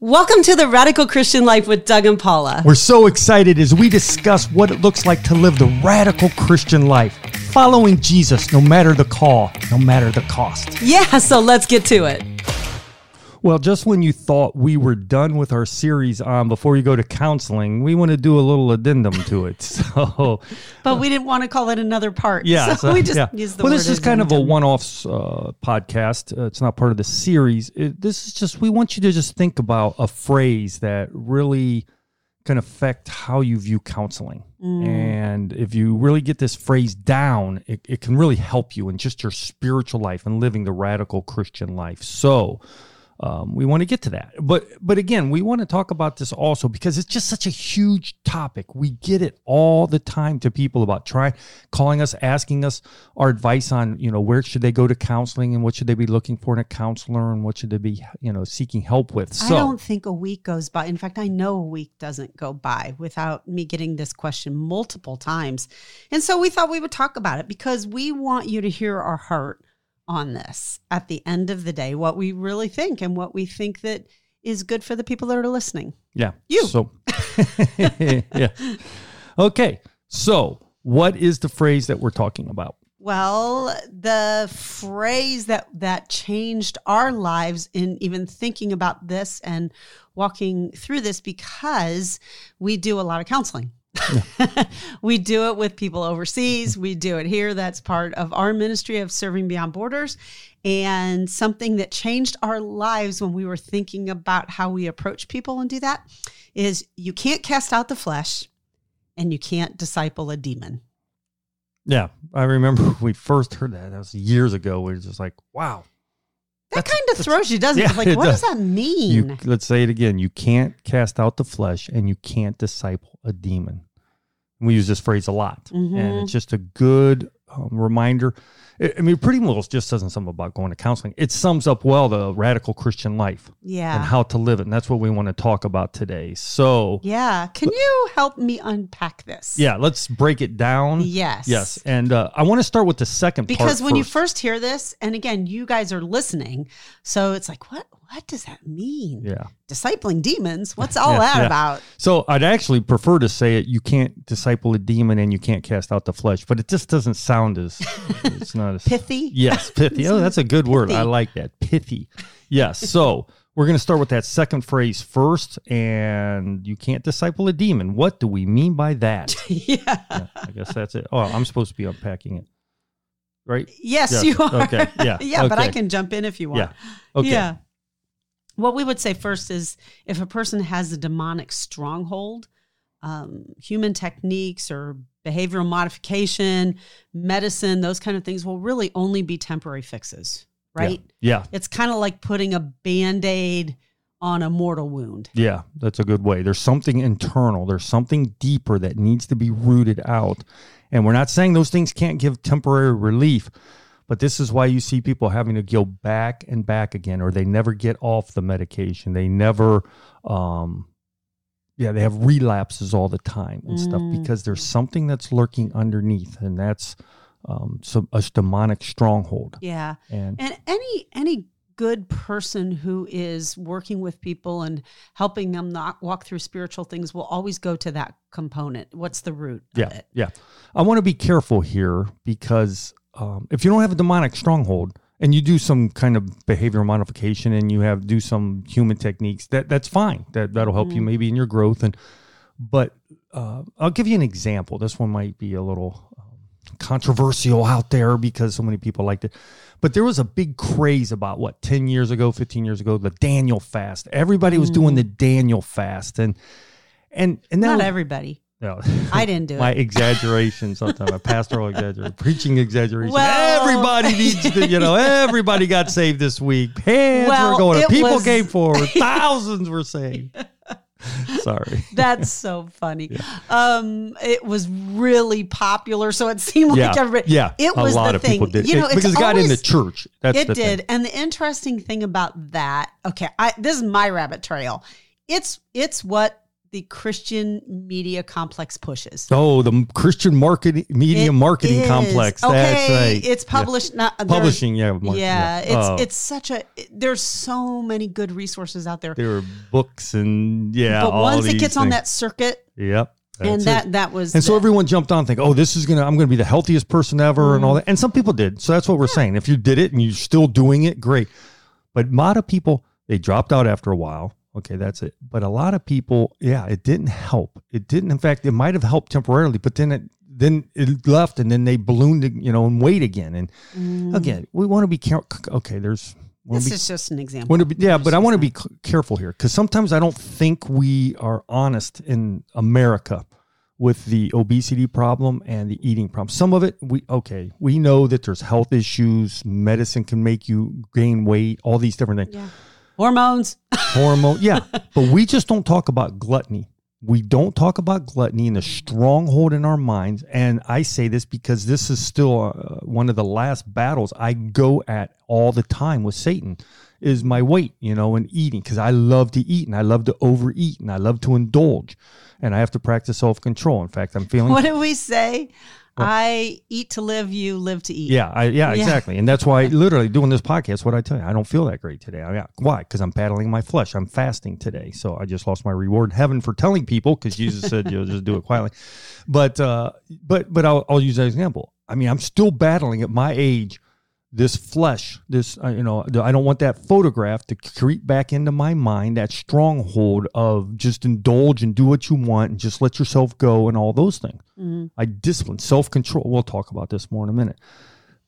Welcome to the Radical Christian Life with Doug and Paula. We're so excited as we discuss what it looks like to live the radical Christian life, following Jesus no matter the call, no matter the cost. Yeah, so let's get to it. Well, just when you thought we were done with our series on before you go to counseling, we want to do a little addendum to it. So, But we didn't want to call it another part. yeah, So, so- we just yeah. used the well, this is kind of a one-off uh, podcast. Uh, it's not part of the series. It, this is just we want you to just think about a phrase that really can affect how you view counseling. Mm. And if you really get this phrase down, it, it can really help you in just your spiritual life and living the radical Christian life. So. Um, we want to get to that, but but again, we want to talk about this also because it's just such a huge topic. We get it all the time to people about trying, calling us, asking us our advice on you know where should they go to counseling and what should they be looking for in a counselor and what should they be you know seeking help with. I don't think a week goes by. In fact, I know a week doesn't go by without me getting this question multiple times. And so we thought we would talk about it because we want you to hear our heart on this at the end of the day, what we really think and what we think that is good for the people that are listening. Yeah. You. So, yeah. Okay. So, what is the phrase that we're talking about? Well, the phrase that that changed our lives in even thinking about this and walking through this because we do a lot of counseling. we do it with people overseas. We do it here. That's part of our ministry of serving beyond borders. And something that changed our lives when we were thinking about how we approach people and do that is you can't cast out the flesh and you can't disciple a demon. Yeah. I remember we first heard that. That was years ago. We were just like, wow. That kind of throws you, doesn't yeah, it? Like, it what does does. that mean? You, let's say it again. You can't cast out the flesh and you can't disciple a demon. We use this phrase a lot. And Mhm. it's just a good um, reminder. I mean, pretty much just doesn't something about going to counseling. It sums up well the radical Christian life. yeah. and how to live it. And that's what we want to talk about today. So, yeah. Can you help me unpack this? yeah, let's break it down. Yes. Yes. And uh, I want to start with the second part Because when you first. first hear this, and again, you guys are listening, so it's like, what? What does that mean? Yeah. Discipling demons? What's all Yeah, that yeah. about? So I'd actually prefer to say it you can't disciple a demon and you can't cast out the flesh, but it just doesn't sound as, it's not as Pithy? Yes, pithy. Oh, that's a good word. I like that. Pithy. Yes. So we're going to start with that second phrase first. And you can't disciple a demon. What do we mean by that? yeah. Yeah, I guess that's it. Oh, I'm supposed to be unpacking it. Right? Yes, Yes. you are. Okay. Yeah. yeah, but I can jump in if you want. Yeah. Okay. Yeah. What we would say first is if a person has a demonic stronghold, um, human techniques or behavioral modification, medicine, those kind of things will really only be temporary fixes, right? Yeah. It's kind of like putting a band aid on a mortal wound. Yeah. That's a good way. There's something internal, there's something deeper that needs to be rooted out. And we're not saying those things can't give temporary relief, but this is why you see people having to go back and back again, or they never get off the medication. They never, um, yeah, they have relapses all the time and stuff Mm. because there's something that's lurking underneath, and that's um, some a demonic stronghold. Yeah. And And any any good person who is working with people and helping them not walk through spiritual things will always go to that component. What's the root of Yeah, it? yeah. I want to be careful here because um, if you don't have a demonic stronghold and you do some kind of behavioral modification and you have do some human techniques, that that's fine. That that'll help you Mhm. maybe in your growth. And but uh, I'll give you an example. This one might be a little um, controversial out there because so many people liked it. But there was a big craze about what ten years ago, fifteen years ago, the Daniel fast. Everybody was doing the Daniel fast, and and and that Not was- everybody. No. I didn't do my it. My exaggeration sometimes my pastoral exaggeration preaching exaggeration Well- everybody needs to you know everybody got saved this week hands Well, were going up people was- came forward thousands were saved sorry That's so funny. Um, it was really popular, so it seemed like yeah everybody. yeah it a was lot the of thing. people did You know, it, because it got in the church that's it did, thing. and the interesting thing about that, okay, I this is my rabbit trail. It's it's what the Christian media complex pushes. Oh, the Christian marketing media It marketing is. complex. Okay, That's right. It's Yeah. published. Not publishing. Yeah, mar- Yeah, it's Oh, it's such a. There's so many good resources out there. there are books and yeah. but once it gets on that circuit, yep. and that's it. that that was And so everyone jumped on, think, "Oh, this is gonna, I'm gonna be the healthiest person ever," and all Mm-hmm. that. And some people did. So that's what we're saying. If you did it and you're still doing it, great. But a lot of people they dropped out after a while. Okay, that's it. But a lot of people, yeah, it didn't help. It didn't. In fact, it might have helped temporarily, but then it then it left, and then they ballooned, you know, and weight again. And again, we want to be careful. Okay, there's. Mm. this be is just an example. Be, yeah, but I want to be c- careful here because sometimes I don't think we are honest in America with the obesity problem and the eating problem. Some of it, we okay, we know that there's health issues, medicine can make you gain weight, all these different things, Yeah. Hormones. hormone, yeah, but we just don't talk about gluttony. We don't talk about gluttony and the stronghold in our minds. And I say this because this is still uh, one of the last battles I go at all the time with Satan is my weight, you know, and eating because I love to eat and I love to overeat and I love to indulge and I have to practice self control. In fact, I'm feeling What do we say? I eat to live, you live to eat. Yeah, I, yeah, Yeah. exactly. And that's why literally doing this podcast, what I tell you, I don't feel that great today. I mean, why? Because I'm battling my flesh. I'm fasting today. So I just lost my reward in heaven for telling people because Jesus said you'll just do it quietly. But uh, but but I'll, I'll use that example. I mean, I'm still battling at my age this flesh, this uh, you know, I don't want that photograph to creep back into my mind, that stronghold of just indulge and do what you want and just let yourself go and all those things. Mhm. I discipline, self control. We'll talk about this more in a minute.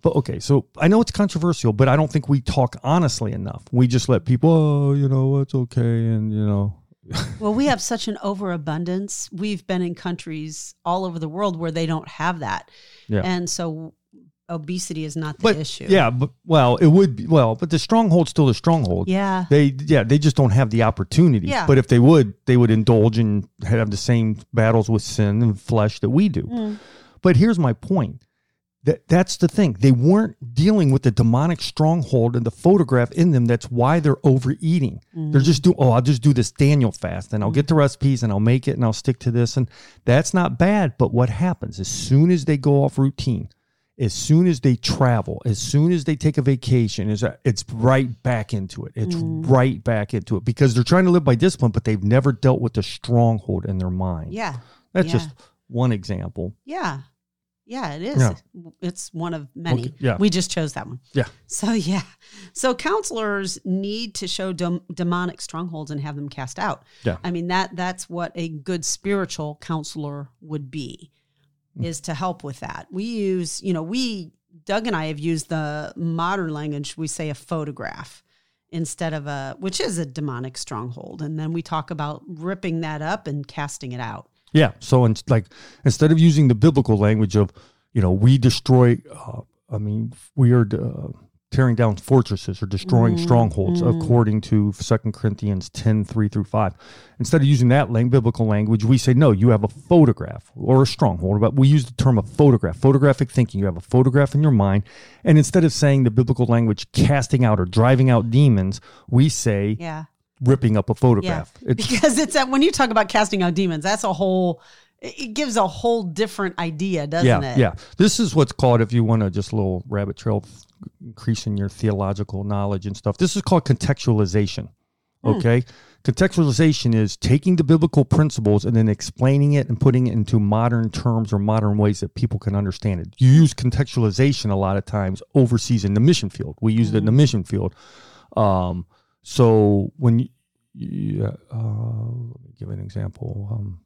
But okay, so I know it's controversial, but I don't think we talk honestly enough. We just let people, oh, you know, it's okay, and you know, Well, we have such an overabundance. We've been in countries all over the world where they don't have that. Yeah. And so obesity is not the but issue. yeah, but well, it would be well, but the stronghold's still the stronghold. Yeah. They yeah, they just don't have the opportunity. Yeah. But if they would, they would indulge and have the same battles with sin and flesh that we do. Mm. But here's my point. That that's the thing. They weren't dealing with the demonic stronghold and the photograph in them. That's why they're overeating. They're just do oh, I'll just do this Daniel fast and I'll get the recipes and I'll make it and I'll stick to this. And that's not bad. But what happens as soon as they go off routine, as soon as they travel, as soon as they take a vacation, is it's right back into it. It's right back into it because they're trying to live by discipline, but they've never dealt with the stronghold in their mind. Yeah. That's yeah. just one example. Yeah. Yeah, it is. Yeah. It's one of many. Okay, yeah. We just chose that one. Yeah. So, yeah. So, counselors need to show dem- demonic strongholds and have them cast out. Yeah. I mean, that that's what a good spiritual counselor would be, Mm. Is to help with that. We use, you know, we, Doug and I have used the modern language, we say a photograph instead of a, which is a demonic stronghold. And then we talk about ripping that up and casting it out. Yeah. So it's like instead of using the biblical language of, you know, we destroy, uh, I mean, we are uh, tearing down fortresses or destroying Mm, strongholds mm. according to Second Corinthians 10, 3 through 5. Instead of using that lang- biblical language, we say, no, you have a photograph or a stronghold. But we use the term of photograph, photographic thinking. You have a photograph in your mind. And instead of saying the biblical language, casting out or driving out demons, we say Yeah. ripping up a photograph. It's, because it's that when you talk about casting out demons, that's a whole. It gives a whole different idea, doesn't yeah, it? Yeah. This is what's called, if you want to just a little rabbit trail, increasing your theological knowledge and stuff. This is called contextualization. Okay. Contextualization is taking the biblical principles and then explaining it and putting it into modern terms or modern ways that people can understand it. You use contextualization a lot of times overseas in the mission field. We use it in the mission field. Um, so when you, you uh, let me give an example. Um,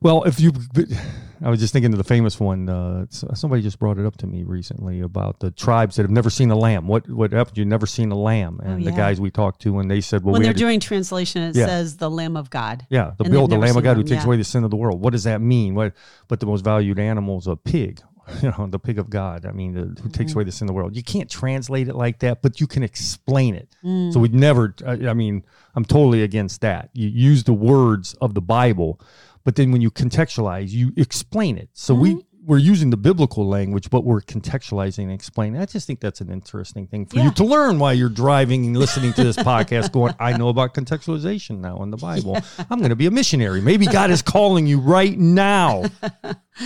well, if you, I was just thinking of the famous one. Uh, somebody just brought it up to me recently about the tribes that have never seen a lamb. What what happened? You've never seen a lamb, and the yeah. guys we talked to, and they said, "Well, When we they're had to- doing translation, it Yeah. says the Lamb of God. yeah, the build the Lamb of God who takes yeah. away the sin of the world." What does that mean? What? But the most valued animal is a pig. You know, the pig of God. I mean, the, who Mm-hmm. takes away the sin of the world. You can't translate it like that, but you can explain it. Mm. So we'd never. I I mean, I'm totally against that. You use the words of the Bible, but then when you contextualize, you explain it. So we Mm-hmm. We're using the biblical language, but we're contextualizing and explaining. I just think that's an interesting thing for Yeah. you to learn while you're driving and listening to this podcast. Going, I know about contextualization now in the Bible. I'm going to be a missionary. Maybe God is calling you right now.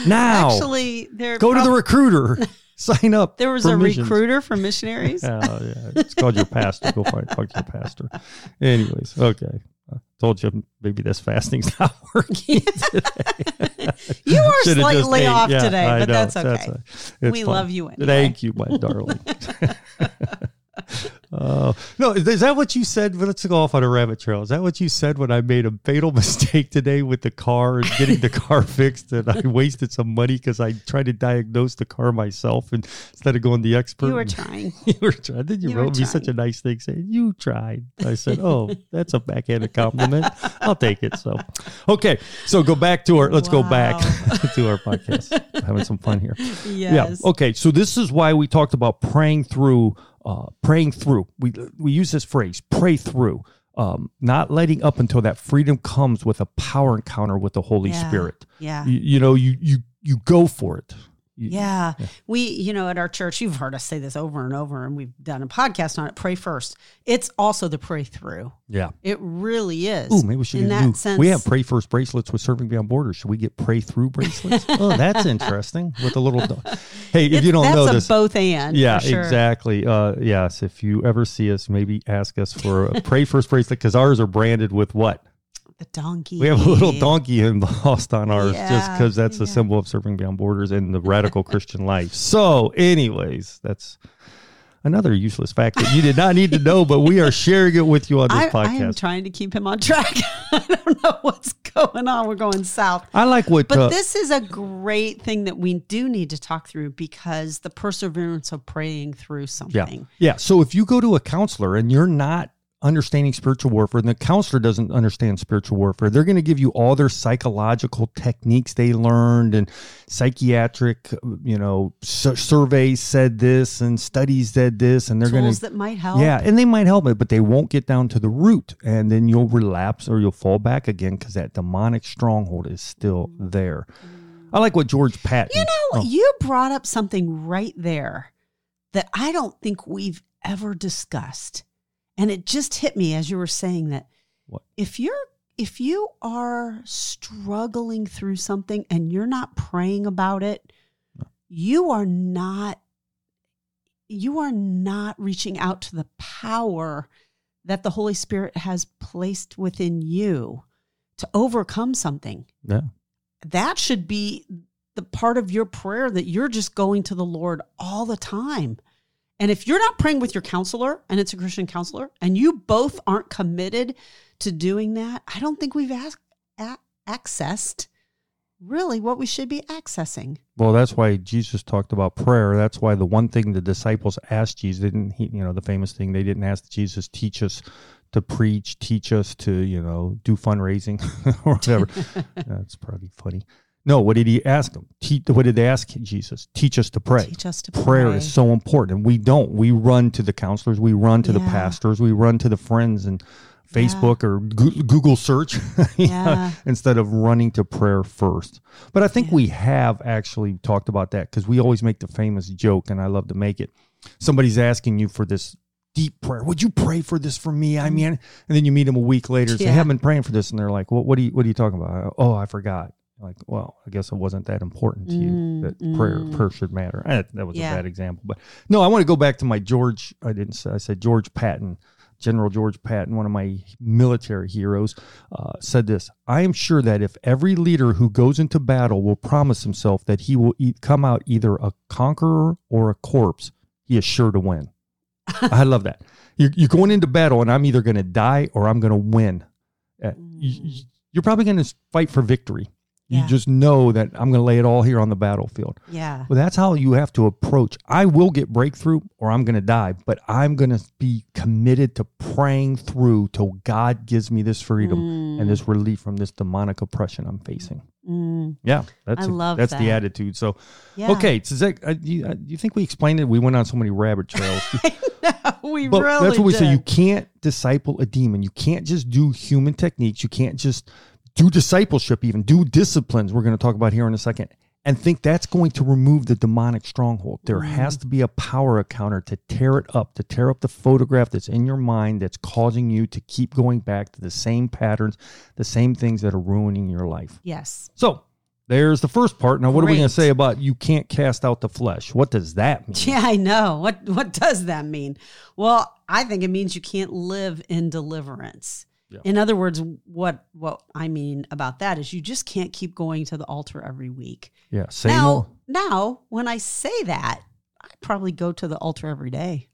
Now, Actually, there go to the recruiter. Sign up. there was a missions. recruiter for missionaries. Oh, yeah. It's called your pastor. Go find talk to your pastor. Anyways, okay. Told you maybe this fasting's not working. You are slightly off Yeah, today, but that's okay. a- We fine. love you anyway. Thank you, my darling. Oh no! Is that what you said? Let's go off on a rabbit trail. Is that what you said when I made a fatal mistake today with the car and getting the car fixed, and I wasted some money because I tried to diagnose the car myself and instead of going the expert? You were trying. you were trying. Then you, You wrote me such a nice thing saying you tried. I said, "Oh, that's a backhanded compliment. I'll take it." So, okay. So go back to our. Let's go back to our podcast. Having some fun here. Yes. Yeah. Okay. So this is why we talked about praying through. Uh, praying through. We we use this phrase, pray through. Um, not letting up until that freedom comes with a power encounter with the Holy Yeah. Spirit. Yeah. You, you know, you you you go for it. You- Yeah. We, you know, at our church, you've heard us say this over and over, and we've done a podcast on it. Pray first. It's also the pray through. Yeah. It really is. Ooh, maybe we should in do. that sense. we have pray first bracelets with serving beyond borders. Should we get pray through bracelets? oh, that's interesting. With a little. Hey, if It's- you don't know this, both and. yeah, sure. exactly. Uh, yes, if you ever see us, maybe ask us for a pray first bracelet because ours are branded with what? The donkey. We have a little donkey embossed on ours just because that's a symbol of serving beyond borders and the radical Christian life. So, anyways, that's another useless fact that you did not need to know, but we are sharing it with you on this I, I podcast. am trying to keep him on track. I don't know what's going on. We're going south. I like what. But uh, this is a great thing that we do need to talk through because the perseverance of praying through something. Yeah. something. Yeah. So if you go to a counselor and you're not understanding spiritual warfare and the counselor doesn't understand spiritual warfare, they're going to give you all their psychological techniques they learned and psychiatric, you know, sur- surveys said this and studies said this and they're going to that might help. yeah, and they might help it, but they won't get down to the root, and then you'll relapse or you'll fall back again because that demonic stronghold is still mm-hmm. there. I like what George Patton. You know, Oh. you brought up something right there that I don't think we've ever discussed. And it just hit me as you were saying that What? if you're if you are struggling through something and you're not praying about it, you are not you are not reaching out to the power that the Holy Spirit has placed within you to overcome something yeah, that should be the part of your prayer that you're just going to the Lord all the time. And if you're not praying with your counselor and it's a Christian counselor and you both aren't committed to doing that, I don't think we've asked, a- accessed really what we should be accessing. Well, that's why Jesus talked about prayer. That's why the one thing the disciples asked Jesus didn't, he, you know, the famous thing they didn't ask Jesus, teach us to preach, teach us to, you know, do fundraising or whatever. that's probably funny. No, what did he ask them? Te- what did they ask Jesus? Teach us to pray. Teach us to Prayer pray. is so important, and we don't. We run to the counselors, we run to the pastors, we run to the friends and Facebook or Goo- Google search Yeah. instead of running to prayer first. But I think Yeah. we have actually talked about that because we always make the famous joke, and I love to make it. Somebody's asking you for this deep prayer. Would you pray for this for me? I mm. mean, and then you meet them a week later and say. Yeah. "Hey, I've been praying for this," and they're like, "Well, what are you what are you talking about?" Oh, I forgot. Like, well, I guess it wasn't that important to you Mm, that prayer mm. prayer should matter. Eh, that was Yeah. a bad example, but no, I want to go back to my George. I didn't say I said George Patton. General George Patton, one of my military heroes, uh, said this I am sure that if every leader who goes into battle will promise himself that he will e- come out either a conqueror or a corpse, he is sure to win. I love that. You're, you're going into battle, and I'm either going to die or I'm going to win. Uh, you- you- you're probably going to fight for victory. You just know that I'm going to lay it all here on the battlefield. Yeah. Well, that's how you have to approach. I will get breakthrough or I'm going to die, but I'm going to be committed to praying through till God gives me this freedom and this relief from this demonic oppression I'm facing. Mm, Yeah, that's I a- love that's the attitude. So, yeah. okay, so Zach, uh, you, uh, you think we explained it? We went on so many rabbit trails. we But really that's what we say. You can't disciple a demon. You can't just do human techniques. You can't just do discipleship, even do disciplines. We're going to talk about here in a second, and think that's going to remove the demonic stronghold. There Mm. has to be a power encounter to tear it up, to tear up the photograph that's in your mind that's causing you to keep going back to the same patterns, the same things that are ruining your life. Yes. So there's the first part. Now, what are we going to say about you can't cast out the flesh? What does that mean? Yeah, I know. What what does that mean? Well, I think it means you can't live in deliverance. Yeah. In other words, what what I mean about that is you just can't keep going to the altar every week. Yeah, say now, no. now when I say that, I probably go to the altar every day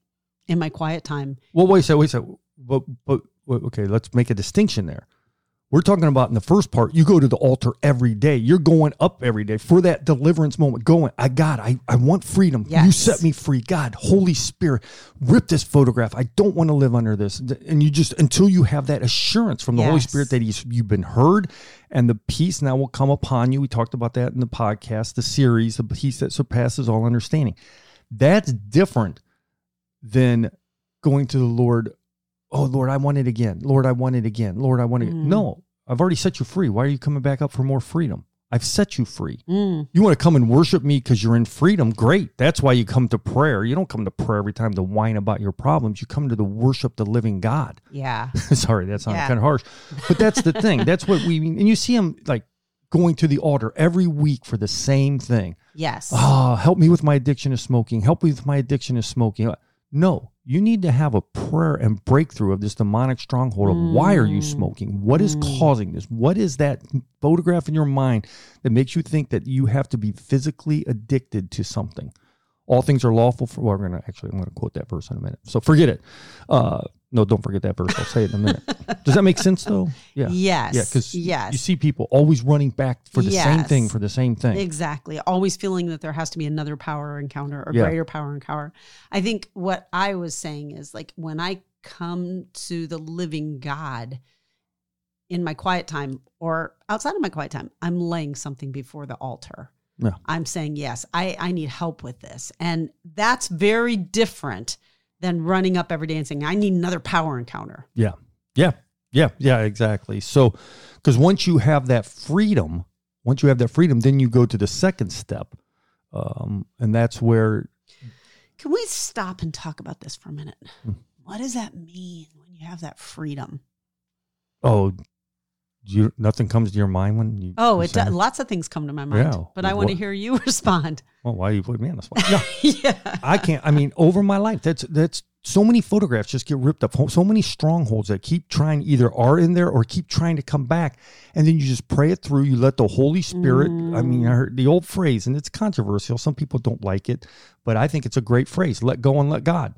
in my quiet time. Well, wait a second, wait a second. But, but, okay, let's make a distinction there. We're talking about in the first part, you go to the altar every day. You're going up every day for that deliverance moment, going, I God, I, I want freedom. You set me free. God, Holy Spirit, rip this photograph. I don't want to live under this. And you just, until you have that assurance from the Holy Spirit that he's, you've been heard and the peace now will come upon you. We talked about that in the podcast, the series, the peace that surpasses all understanding. That's different than going to the Lord, oh Lord, I want it again. Lord, I want it again. Lord, I want it. Mm. No, I've already set you free. Why are you coming back up for more freedom? I've set you free. Mm, You want to come and worship me because you're in freedom? Great. That's why you come to prayer. You don't come to prayer every time to whine about your problems. You come to the worship the living God. yeah. Sorry, that sounded Yeah. kind of harsh, but that's the thing. That's what we mean. And you see them like going to the altar every week for the same thing. Yes. Ah, help me with my addiction to smoking. Help me with my addiction to smoking. No, you need to have a prayer and breakthrough of this demonic stronghold of why are you Mm. smoking? What is Mm. causing this? What is that photograph in your mind that makes you think that you have to be physically addicted to something? All things are lawful for. Well, we're gonna actually. I'm gonna quote that verse in a minute. So forget it. Uh, no, don't forget that verse. I'll say it in a minute. Does that make sense though? Yeah. Yes. Yeah, because yes. you see people always running back for the same thing for the same thing. Exactly. Always feeling that there has to be another power encounter or Yeah. greater power encounter. I think what I was saying is like when I come to the living God in my quiet time or outside of my quiet time, I'm laying something before the altar. Yeah. I'm saying, yes, I, I need help with this. And that's very different than running up every day and saying, I need another power encounter. Yeah. Yeah. Yeah. Yeah. Exactly. So, because once you have that freedom, once you have that freedom, then you go to the second step. Um, and that's where, Can we stop and talk about this for a minute? Hmm. What does that mean when you have that freedom? oh, you, nothing comes to your mind when you. Oh, it does. Lots of things come to my mind, Yeah. but I want to hear you respond. Well, why you put me on the spot? Yeah. yeah. I can't. I mean, over my life, that's that's so many photographs just get ripped up. So many strongholds that keep trying either are in there or keep trying to come back, and then you just pray it through. You let the Holy Spirit. I mean, I heard the old phrase, and it's controversial. Some people don't like it, but I think it's a great phrase: "Let go and let God."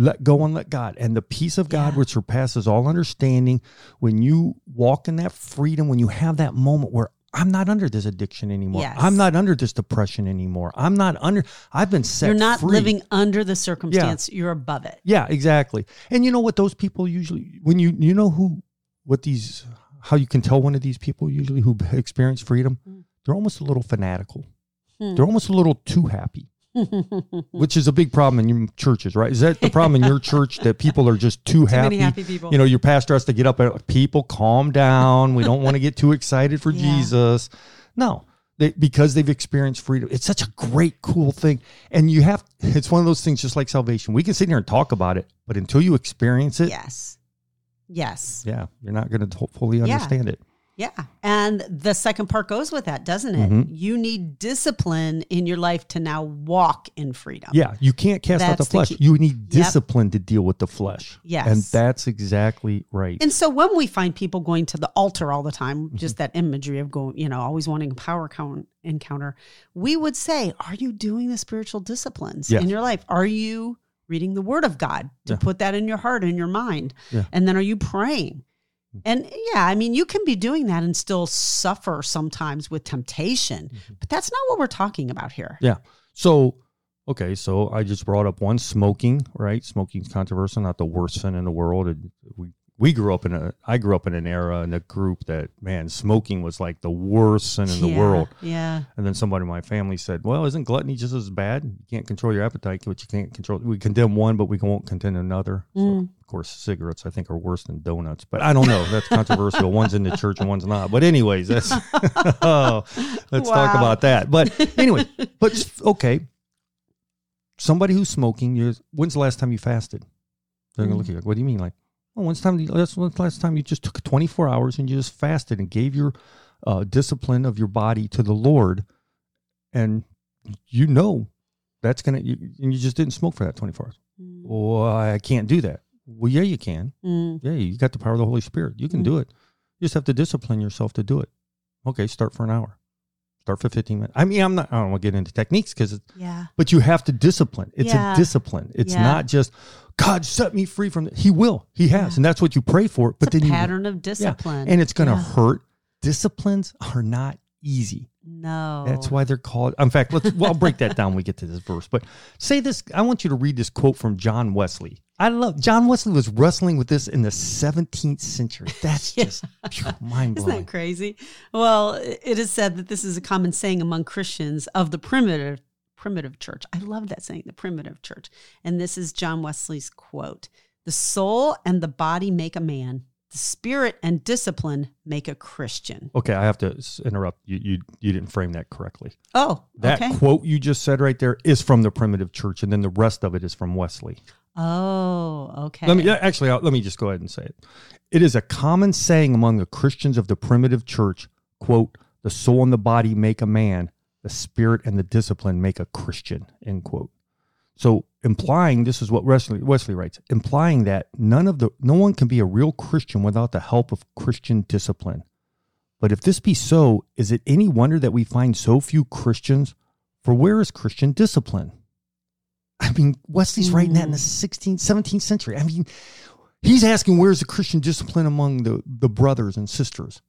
Let go and let God. And the peace of God, Yeah. which surpasses all understanding, when you walk in that freedom, when you have that moment where I'm not under this addiction anymore. Yes. I'm not under this depression anymore. I'm not under, I've been set You're not free. living under the circumstance, you're above it. Yeah, exactly. And you know what those people usually when you you know who what these how you can tell one of these people usually who experience freedom, Mm. they're almost a little fanatical. Hmm. They're almost a little too happy, which is a big problem in your churches, right? Is that the problem in your church that people are just too, Too happy? many happy people. You know, your pastor has to get up and people calm down. We don't want to get too excited for Yeah. Jesus. No. They, because they've experienced freedom. It's such a great, cool thing. And you have, it's one of those things just like salvation. We can sit here and talk about it, but until you experience it, yes. Yes. yeah, you're not going to fully Yeah. understand it. Yeah. And the second part goes with that, doesn't it? Mhm. You need discipline in your life to now walk in freedom. Yeah, you can't cast out the That's the flesh. you need Yep. discipline to deal with the flesh. Yes. And that's exactly right. And so when we find people going to the altar all the time, Mm-hmm. just that imagery of going, you know, always wanting a power count encounter, we would say, are you doing the spiritual disciplines Yes. in your life? Are you reading the word of God to Yeah. put that in your heart and your mind? Yeah. And then are you praying? And yeah, I mean, you can be doing that and still suffer sometimes with temptation, Mm-hmm. but that's not what we're talking about here. Yeah. So, okay, so I just brought up one smoking, right? Smoking's controversial, not the worst sin in the world. It, we we grew up in a I grew up in an era in a group that man smoking was like the worst sin in the Yeah, world. Yeah. And then somebody in my family said, "Well, isn't gluttony just as bad? You can't control your appetite, but you can't control. We condemn one, but we won't condemn another. So, Mm. of course, cigarettes I think are worse than donuts, but I don't know. That's controversial. one's in the church and one's not. But anyways, that's oh, let's talk about that. But anyway, but okay, somebody who's smoking, when's the last time you fasted? They're gonna look at you. like, What do you mean? Like, well, when's time? That's when's the last time you just took 24 hours and you just fasted and gave your uh, discipline of your body to the Lord, and you know that's gonna. You, and you just didn't smoke for that 24 hours. Mm. Well, I can't do that. Well, yeah, you can. Mm. Yeah, you got the power of the Holy Spirit. You can do it. You just have to discipline yourself to do it. Okay, start for an hour. Start for 15 minutes. I mean, I'm not, I don't want to get into techniques because, Yeah. but you have to discipline. It's Yeah. a discipline. It's Yeah. not just, God, set me free from it. He will. He has. Yeah. And that's what you pray for. But It's a then you, pattern of discipline. and it's going to Yeah. hurt. Disciplines are not easy. No. That's why they're called. In fact, let's. Well, I'll break that down when we get to this verse. But say this. I want you to read this quote from John Wesley. I love John Wesley was wrestling with this in the 17th century. That's Yeah. just mind blowing. Isn't that crazy? Well, it is said that this is a common saying among Christians of the primitive primitive church. I love that saying, the primitive church. And this is John Wesley's quote. The soul and the body make a man. The spirit and discipline make a Christian. Okay, I have to interrupt. You you you didn't frame that correctly. Oh, That okay. quote you just said right there is from the primitive church, and then the rest of it is from Wesley. Oh, okay. Let me actually let me just go ahead and say it. It is a common saying among the Christians of the primitive church. Quote: "The soul and the body make a man; the spirit and the discipline make a Christian." End quote. So implying this is what Wesley, Wesley writes, implying that none of the no one can be a real Christian without the help of Christian discipline. But if this be so, is it any wonder that we find so few Christians? For where is Christian discipline? I mean, Wesley's writing that in the mm. 16th, 17th century. I mean, he's asking where's the Christian discipline among the, the brothers and sisters?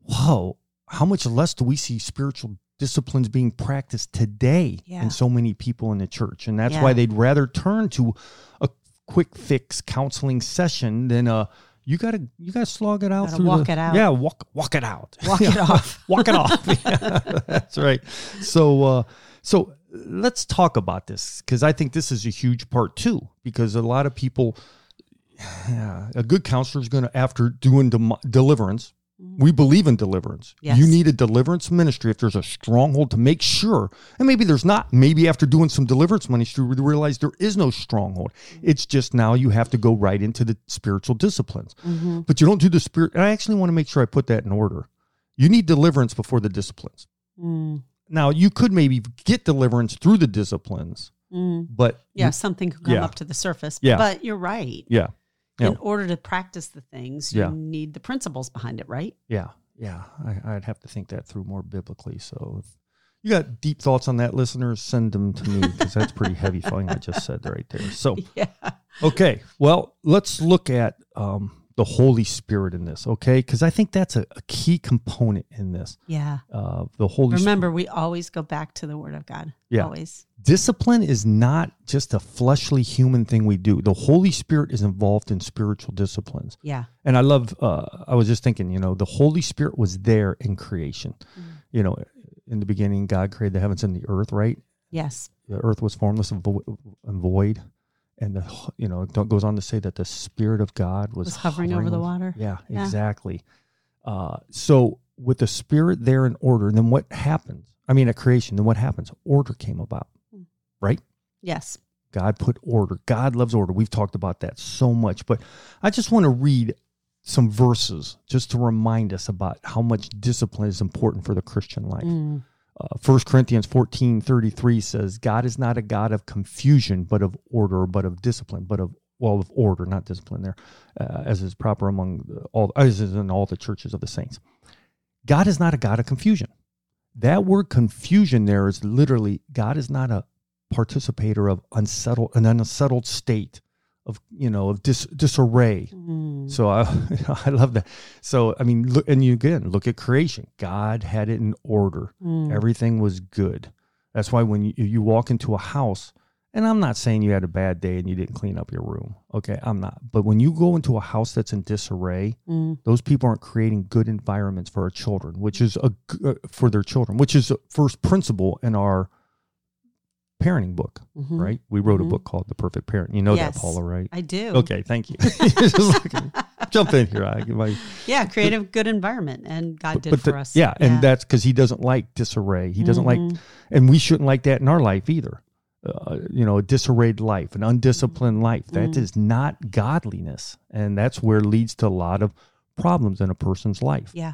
Whoa, how much less do we see spiritual disciplines being practiced today Yeah. in so many people in the church? And that's Yeah. why they'd rather turn to a quick fix counseling session than a you gotta you gotta slog it out Gotta through walk the- it out. Yeah, walk walk it out. Walk it off. walk it off. Yeah, that's right. So, uh, so let's talk about this because I think this is a huge part too. Because a lot of people, yeah, a good counselor is going to, after doing dem- deliverance, we believe in deliverance. Yes. You need a deliverance ministry if there's a stronghold to make sure, and maybe there's not. Maybe after doing some deliverance ministry, we realize there is no stronghold. It's just now you have to go right into the spiritual disciplines Mm-hmm. but you don't do the spirit. And I actually want to make sure I put that in order. You need deliverance before the disciplines. Mm, Now, you could maybe get deliverance through the disciplines, mm. but Yeah, you- something could come Yeah. up to the surface. Yeah. But you're right. yeah, In order to practice the things, you Yeah. need the principles behind it, right? yeah, yeah. I, I'd have to think that through more biblically. So, if you got deep thoughts on that, listeners, send them to me because that's pretty heavy thing I just said right there. So, Yeah. okay, well, let's look at um, the Holy Spirit in this, okay? Because I think that's a, a key component in this. Yeah. Uh, the Holy Spirit. Remember, we always go back to the Word of God. Yeah. Always. discipline is not just a fleshly human thing we do. The Holy Spirit is involved in spiritual disciplines. Yeah. And I love, uh, I was just thinking, you know, the Holy Spirit was there in creation. You know, in the beginning, God created the heavens and the earth, right? Yes. The earth was formless and vo- and void. And, the, you know, it goes on to say that the Spirit of God was, Was hovering over the water. Yeah, Yeah. exactly. Uh, so with the Spirit there in order, then what happens? I mean, at creation, then what happens? Order came about, Mm. right? Yes. God put order. God loves order. We've talked about that so much, but I just want to read some verses just to remind us about how much discipline is important for the Christian life. Mm. Uh, 1 Corinthians 14 33 says, God is not a God of confusion, but of order, but of discipline, but of, well, of order, not discipline there, uh, as is proper among all, as is in all the churches of the saints. God is not a God of confusion. That word confusion there is literally, God is not a participator of unsettled, an unsettled state of, you know, of dis, disarray. Mm. So I, I love that. So I mean, look, and you again look at creation. God had it in order. Mm. Everything was good. That's why when you, you walk into a house And I'm not saying you had a bad day and you didn't clean up your room. Okay, I'm not. But when you go into a house that's in disarray, Mm. those people aren't creating good environments for our children, which is a uh, for their children, which is a first principle in our parenting book, Mhm. right? We wrote Mhm. a book called The Perfect Parent. You know Yes. that, Paula, right? I do. Okay, thank you. Looking- jump in here. I, my, Yeah, create a good environment, and God did but for the- us. yeah, and that's because he doesn't like disarray. He doesn't like, Mhm. and we shouldn't like that in our life either. Uh, you know, a disarrayed life, an undisciplined life. That Mm. is not godliness, and that's where it leads to a lot of problems in a person's life. Yeah.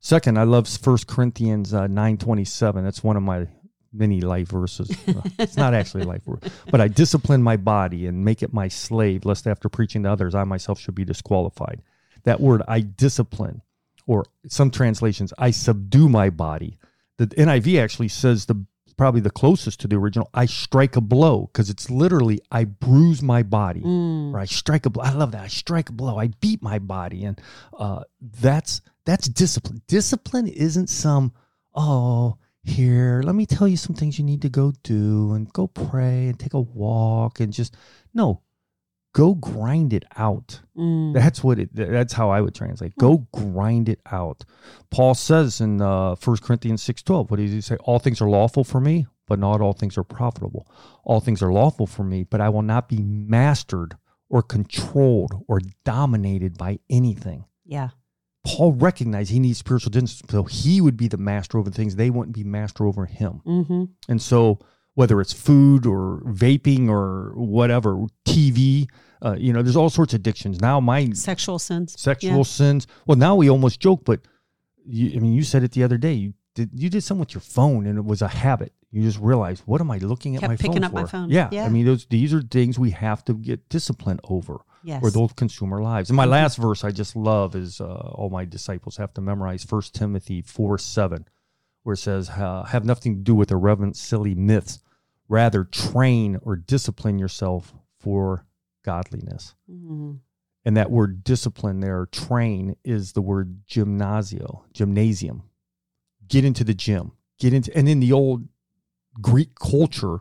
Second, I love First Corinthians uh, nine twenty seven. That's one of my many life verses. It's not actually life verse, but I discipline my body and make it my slave, lest after preaching to others, I myself should be disqualified. That word, I discipline, or some translations, I subdue my body. The NIV actually says the probably the closest to the original. I strike a blow because it's literally I bruise my body Mm. or I strike a blow. I love that. I strike a blow. I beat my body, and uh, that's that's discipline. Discipline isn't some oh here. Let me tell you some things you need to go do and go pray and take a walk and just no. Go grind it out. Mm. That's what it. That's how I would translate. Go grind it out. Paul says in uh, 1 Corinthians six twelve. What does he say? All things are lawful for me, but not all things are profitable. All things are lawful for me, but I will not be mastered or controlled or dominated by anything. Yeah. Paul recognized he needs spiritual discipline, so he would be the master over things. They wouldn't be master over him. Mm-hmm. And so, whether it's food or vaping or whatever, TV, uh, you know, there's all sorts of addictions. Now, my Sexual sins. sexual Yeah. sins. Well, now we almost joke, but you, I mean, you said it the other day. You did you did something with your phone, and it was a habit. You just realized, what am I looking at Kept my picking phone up my for? phone. Yeah, Yeah. I mean, those these are things we have to get discipline over, Yes. or those consumer lives. And my Mhm. last verse I just love is uh, all my disciples have to memorize First Timothy four seven, where it says, uh, "Have nothing to do with irreverent, silly myths. Rather, train or discipline yourself for godliness." Mhm. And that word discipline there, train, is the word gymnasio, gymnasium. Get into the gym. Get into, and in the old Greek culture,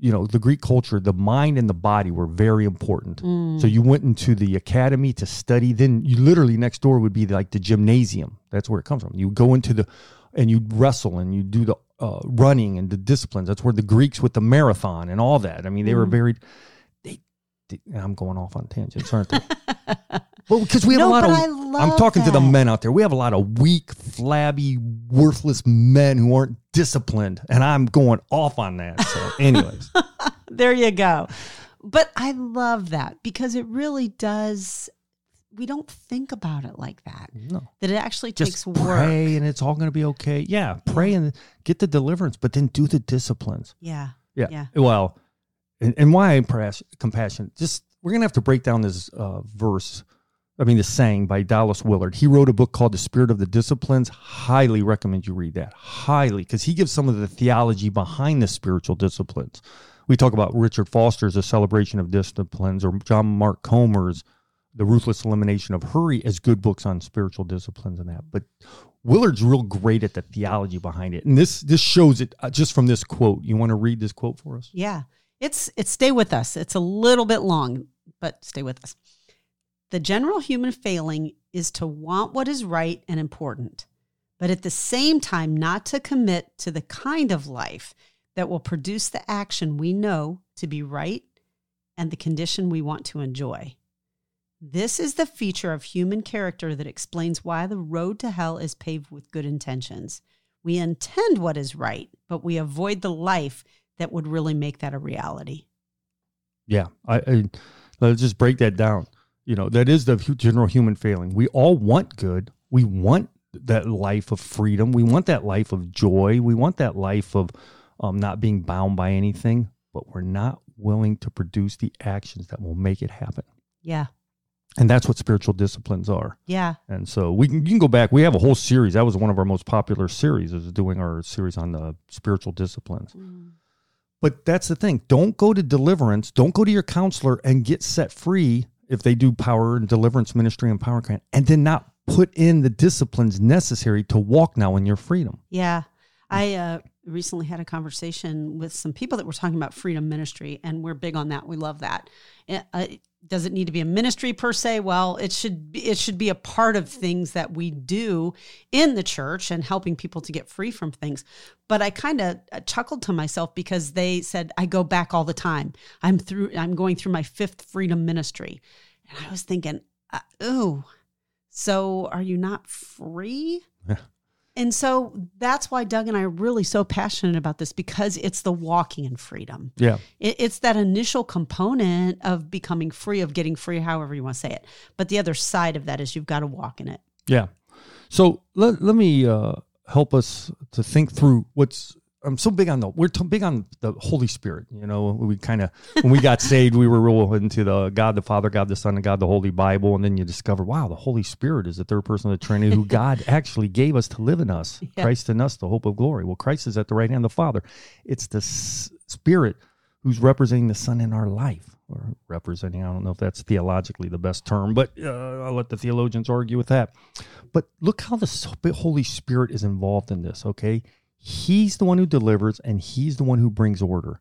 you know, the Greek culture, the mind and the body were very important. Mm. So you went into the academy to study. Then you literally next door would be like the gymnasium. That's where it comes from. You go into the, and you wrestle and you do the uh, running and the disciplines. That's where the Greeks with the marathon and all that. I mean, they were Mhm. very. They, they, I'm going off on tangents, aren't they? well, because we have no, a lot of. I I'm love talking to the men out there. We have a lot of weak, flabby, worthless men who aren't disciplined, and I'm going off on that. So, anyways, there you go. But I love that because it really does. We don't think about it like that. no. That it actually just takes work. pray and it's all going to be okay. Yeah, pray and get the deliverance, but then do the disciplines. Yeah. Yeah. Yeah. Well, and, and why pras- just we're going to have to break down this uh, verse. I mean, the saying by Dallas Willard. He wrote a book called The Spirit of the Disciplines. Highly recommend you read that. Highly, because he gives some of the theology behind the spiritual disciplines. We talk about Richard Foster's A Celebration of Disciplines or John Mark Comer's The Ruthless Elimination of Hurry as good books on spiritual disciplines and that. But Willard's real great at the theology behind it. And this this shows it uh, just from this quote. You want to read this quote for us? Yeah. It's it's stay with us. It's a little bit long, but stay with us. The general human failing is to want what is right and important, but at the same time not to commit to the kind of life that will produce the action we know to be right and the condition we want to enjoy. This is the feature of human character that explains why the road to hell is paved with good intentions. We intend what is right, but we avoid the life that would really make that a reality. Yeah, I, I let's just break that down. You know, that is the general human failing. We all want good. We want that life of freedom. We want that life of joy. We want that life of um, not being bound by anything. But we're not willing to produce the actions that will make it happen. Yeah. And that's what spiritual disciplines are. Yeah. And so we can you can go back. We have a whole series. That was one of our most popular series. Is doing our series on the spiritual disciplines. But that's the thing. Don't go to deliverance. Don't go to your counselor and get set free if they do power and deliverance ministry and power grant, and then not put in the disciplines necessary to walk now in your freedom. Yeah. I uh, recently had a conversation with some people that were talking about freedom ministry, and we're big on that. We love that. It, uh, does it need to be a ministry per se? Well, it should be, it should be a part of things that we do in the church and helping people to get free from things. But I kind of uh, chuckled to myself because they said I go back all the time. I'm through. I'm going through my fifth freedom ministry, and I was thinking, uh, ooh, so are you not free? Yeah. And so that's why Doug and I are really so passionate about this because it's the walking in freedom. Yeah. It, it's that initial component of becoming free, of getting free, however you want to say it. But the other side of that is you've got to walk in it. Yeah. So let, let me uh, help us to think through what's I'm so big on the we're big on the Holy Spirit. You know, we kind of when we got saved, we were real into the God the Father, God the Son, and God the Holy Bible, and then you discover, wow, the Holy Spirit is the third person of the Trinity, who God actually gave us to live in us, Yeah. Christ in us, the hope of glory. Well, Christ is at the right hand of the Father. It's the s- Spirit who's representing the Son in our life, or representing. I don't know if that's theologically the best term, but uh, I'll let the theologians argue with that. But look how the Holy Spirit is involved in this. Okay. He's the one who delivers and he's the one who brings order.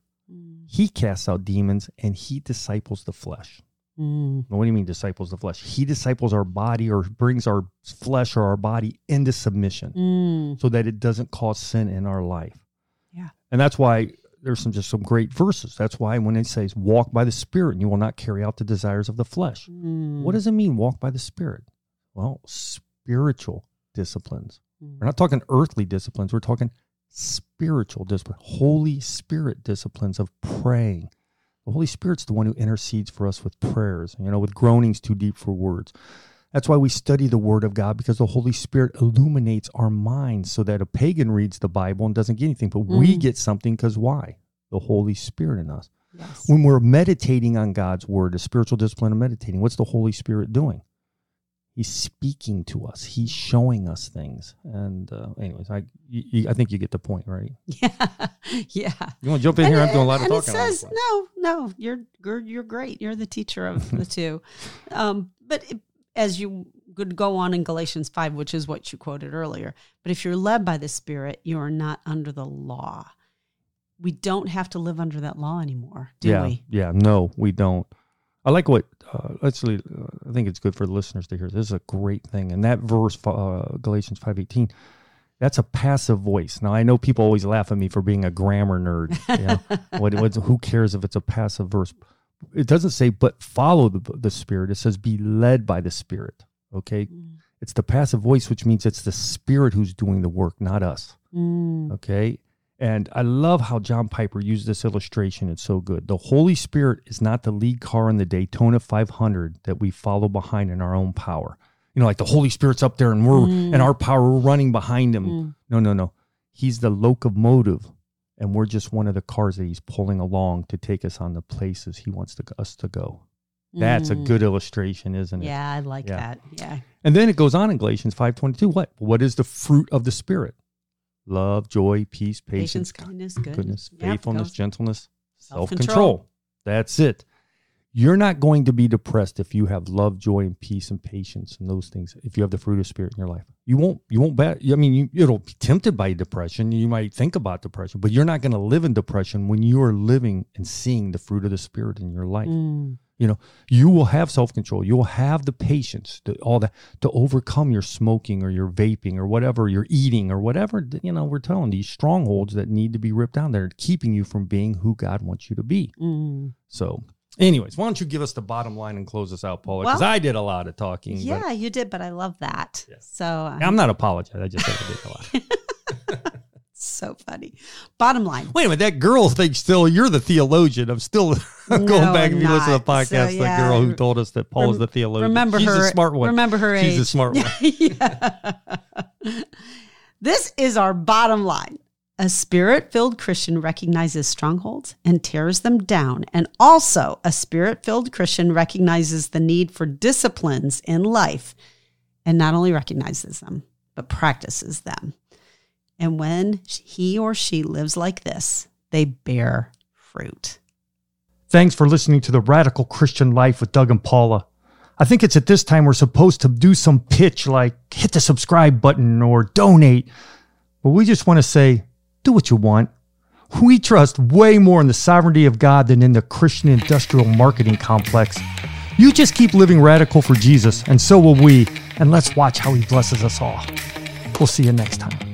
He casts out demons and he disciples the flesh. Mm. What do you mean disciples the flesh? He disciples our body or brings our flesh or our body into submission Mm. so that it doesn't cause sin in our life. Yeah. And that's why there's some just some great verses. That's why when it says walk by the spirit and you will not carry out the desires of the flesh. Mm. What does it mean walk by the spirit? Well, spiritual disciplines. Mm. We're not talking earthly disciplines. We're talking spiritual discipline, Holy Spirit disciplines of praying. The Holy Spirit's the one who intercedes for us with prayers, you know, with groanings too deep for words. That's why we study the Word of God because the Holy Spirit illuminates our minds so that a pagan reads the Bible and doesn't get anything, but we Mm. get something because why? The Holy Spirit in us. Yes. When we're meditating on God's Word, a spiritual discipline of meditating, what's the Holy Spirit doing? He's speaking to us. He's showing us things. And uh, anyways, I you, you- I think you get the point, right? Yeah. yeah. You want to jump in here? I'm doing a lot of and talking. It says, no, no, you're, you're you're great. You're the teacher of the two. Um, but it, as you could go on in Galatians five, which is what you quoted earlier, but if you're led by the Spirit, you are not under the law. We don't have to live under that law anymore, do yeah, we? yeah, no, we don't. I like what uh, actually. Uh, I think it's good for the listeners to hear. This is a great thing, and that verse, uh, Galatians five eighteen, that's a passive voice. Now I know people always laugh at me for being a grammar nerd. You know? what, what, who cares if it's a passive verse? It doesn't say, but follow the, the Spirit. It says, be led by the Spirit. Okay, Mm. it's the passive voice, which means it's the Spirit who's doing the work, not us. Mm. Okay. And I love how John Piper used this illustration. It's so good. The Holy Spirit is not the lead car in the Daytona 500 that we follow behind in our own power. You know, like the Holy Spirit's up there and we're Mm. in our power, we're running behind him. Mm. No, no, no. He's the locomotive, and we're just one of the cars that he's pulling along to take us on the places he wants to, us to go. That's a Mm. good illustration, isn't it? Yeah, I like Yeah. that. Yeah. And then it goes on in Galatians 5:22. What? What is the fruit of the spirit? Love, joy, peace, patience, Patience, kindness, good. goodness, Yep, faithfulness, gentleness, self Self-control. That's it. You're not going to be depressed if you have love, joy, and peace and patience and those things. If you have the fruit of spirit in your life, you won't. You won't. Bet. I mean, you, it'll be tempted by depression. You might think about depression, but you're not going to live in depression when you are living and seeing the fruit of the spirit in your life Mm. You know you will have self-control you will have the patience to all that to overcome your smoking or your vaping or whatever you're eating or whatever you know we're telling these strongholds that need to be ripped down that are keeping you from being who god wants you to be Mm. so anyways why don't you give us the bottom line and close us out paula because Well, i did a lot of talking Yeah, you did, but I love that. Yeah. So um, i'm not apologizing i just said i did a lot so funny. Bottom line. wait a minute that girl thinks still you're the theologian i'm still going back if you listen to the podcast So, the girl who told us that paul is Rem- the theologian Remember she's her. a smart one Remember her she's age. a smart one yeah. this is our bottom line. A spirit filled Christian recognizes strongholds and tears them down. And also, a spirit filled Christian recognizes the need for disciplines in life and not only recognizes them, but practices them. And when he or she lives like this, they bear fruit. Thanks for listening to the Radical Christian Life with Doug and Paula. I think it's at this time we're supposed to do some pitch like hit the subscribe button or donate. But we just want to say do what you want. We trust way more in the sovereignty of God than in the Christian industrial marketing complex. You just keep living radical for Jesus, and so will we, and let's watch how he blesses us all. We'll see you next time.